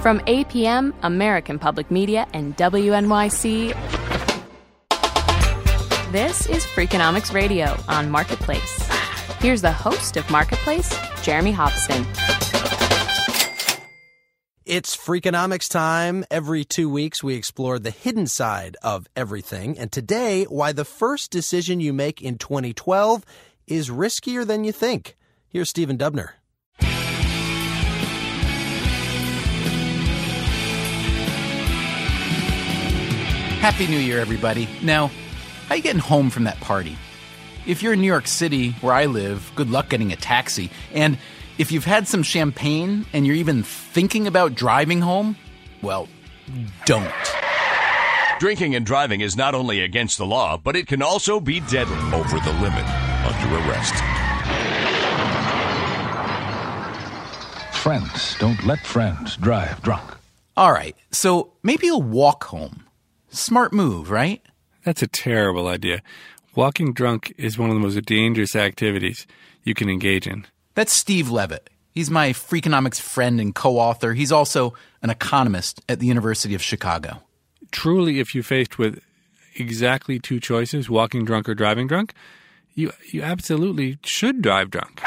From APM, American Public Media, and WNYC, this is Freakonomics Radio on Marketplace. Here's the host of Marketplace, Jeremy Hobson. It's Freakonomics time. Every two weeks, we explore the hidden side of everything. And today, why the first decision you make in 2012 is riskier than you think. Here's Stephen Dubner. Happy New Year, everybody. Now, how are you getting home from that party? If you're in New York City, where I live, good luck getting a taxi. And if you've had some champagne and you're even thinking about driving home, well, don't. Drinking and driving is not only against the law, but it can also be deadly. Over the limit, under arrest. Friends, don't let friends drive drunk. All right, so maybe you'll walk home. Smart move, right? That's a terrible idea. Walking drunk is one of the most dangerous activities you can engage in. That's Steve Levitt. He's my Freakonomics friend and co author. He's also an economist at the University of Chicago. Truly, if you're faced with exactly two choices, walking drunk or driving drunk, you, you absolutely should drive drunk.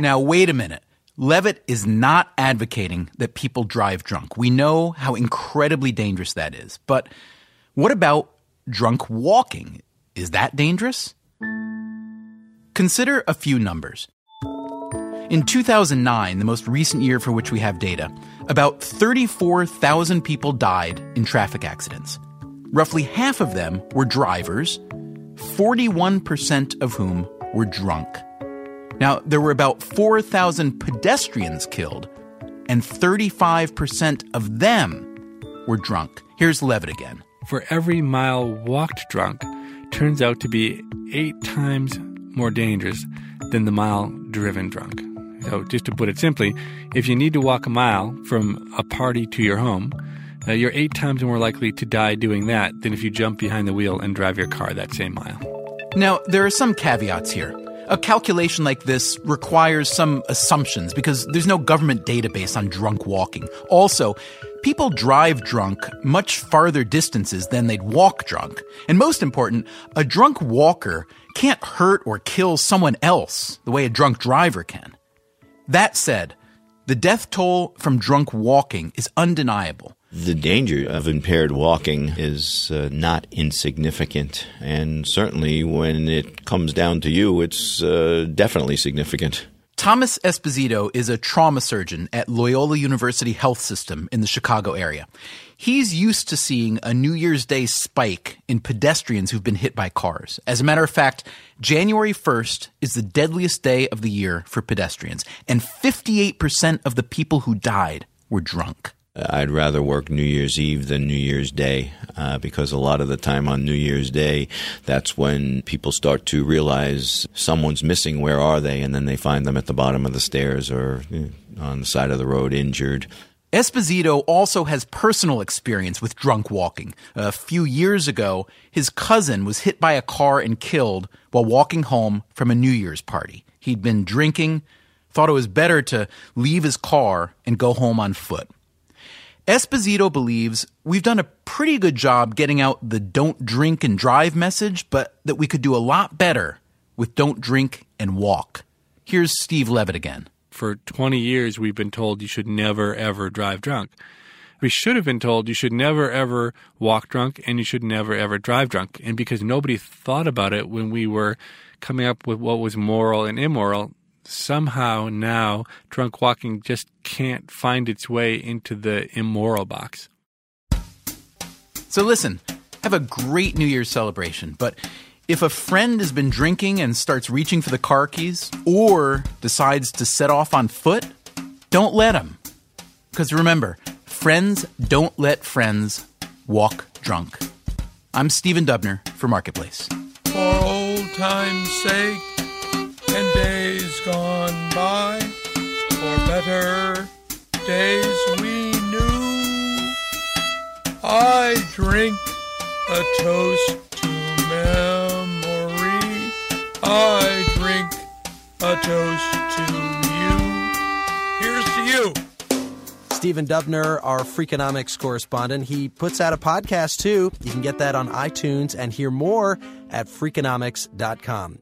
Now, wait a minute. Levitt is not advocating that people drive drunk. We know how incredibly dangerous that is. But what about drunk walking? Is that dangerous? Consider a few numbers. In 2009, the most recent year for which we have data, about 34,000 people died in traffic accidents. Roughly half of them were drivers, 41% of whom were drunk. Now, there were about 4,000 pedestrians killed, and 35% of them were drunk. Here's Levitt again. For every mile walked drunk, turns out to be eight times more dangerous than the mile driven drunk. So, just to put it simply, if you need to walk a mile from a party to your home, uh, you're eight times more likely to die doing that than if you jump behind the wheel and drive your car that same mile. Now, there are some caveats here. A calculation like this requires some assumptions because there's no government database on drunk walking. Also, people drive drunk much farther distances than they'd walk drunk. And most important, a drunk walker can't hurt or kill someone else the way a drunk driver can. That said, the death toll from drunk walking is undeniable. The danger of impaired walking is uh, not insignificant, and certainly when it comes down to you, it's uh, definitely significant. Thomas Esposito is a trauma surgeon at Loyola University Health System in the Chicago area. He's used to seeing a New Year's Day spike in pedestrians who've been hit by cars. As a matter of fact, January 1st is the deadliest day of the year for pedestrians, and 58% of the people who died were drunk. I'd rather work New Year's Eve than New Year's Day uh, because a lot of the time on New Year's Day, that's when people start to realize someone's missing. Where are they? And then they find them at the bottom of the stairs or you know, on the side of the road injured. Esposito also has personal experience with drunk walking. A few years ago, his cousin was hit by a car and killed while walking home from a New Year's party. He'd been drinking, thought it was better to leave his car and go home on foot. Esposito believes we've done a pretty good job getting out the don't drink and drive message, but that we could do a lot better with don't drink and walk. Here's Steve Levitt again. For 20 years, we've been told you should never, ever drive drunk. We should have been told you should never, ever walk drunk and you should never, ever drive drunk. And because nobody thought about it when we were coming up with what was moral and immoral, somehow now drunk walking just can't find its way into the immoral box. So listen, have a great New Year's celebration, but if a friend has been drinking and starts reaching for the car keys or decides to set off on foot, don't let him. Because remember, friends don't let friends walk drunk. I'm Stephen Dubner for Marketplace. For old time's sake and days gone by, for better days we knew, I drink a toast to memory. I drink a toast to you. Here's to you. Stephen Dubner, our Freakonomics correspondent, he puts out a podcast too. You can get that on iTunes and hear more at Freakonomics.com.